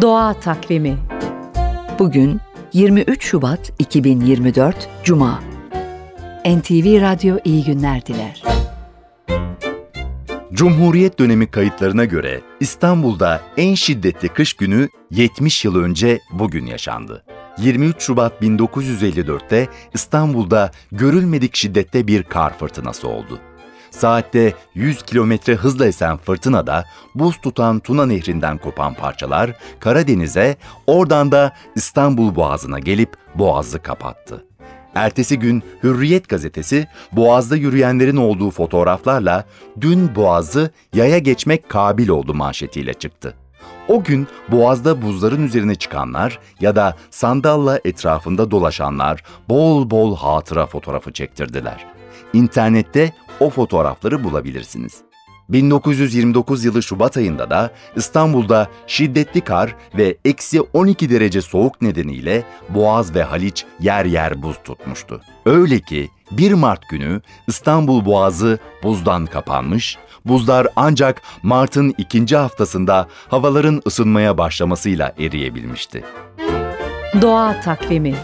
Doğa Takvimi Bugün 23 Şubat 2024 Cuma. NTV Radyo iyi günler diler. Cumhuriyet dönemi kayıtlarına göre İstanbul'da en şiddetli kış günü 70 yıl önce bugün yaşandı. 23 Şubat 1954'te İstanbul'da görülmedik şiddette bir kar fırtınası oldu. Saatte 100 kilometre hızla esen fırtınada buz tutan Tuna Nehri'nden kopan parçalar Karadeniz'e, oradan da İstanbul Boğazı'na gelip Boğaz'ı kapattı. Ertesi gün Hürriyet gazetesi Boğaz'da yürüyenlerin olduğu fotoğraflarla dün Boğaz'ı yaya geçmek kabil oldu manşetiyle çıktı. O gün Boğaz'da buzların üzerine çıkanlar ya da sandalla etrafında dolaşanlar bol bol hatıra fotoğrafı çektirdiler. İnternette o fotoğrafları bulabilirsiniz. 1929 yılı Şubat ayında da İstanbul'da şiddetli kar ve eksi 12 derece soğuk nedeniyle Boğaz ve Haliç yer yer buz tutmuştu. Öyle ki 1 Mart günü İstanbul Boğazı buzdan kapanmış, buzlar ancak Mart'ın ikinci haftasında havaların ısınmaya başlamasıyla eriyebilmişti. Doğa Takvimi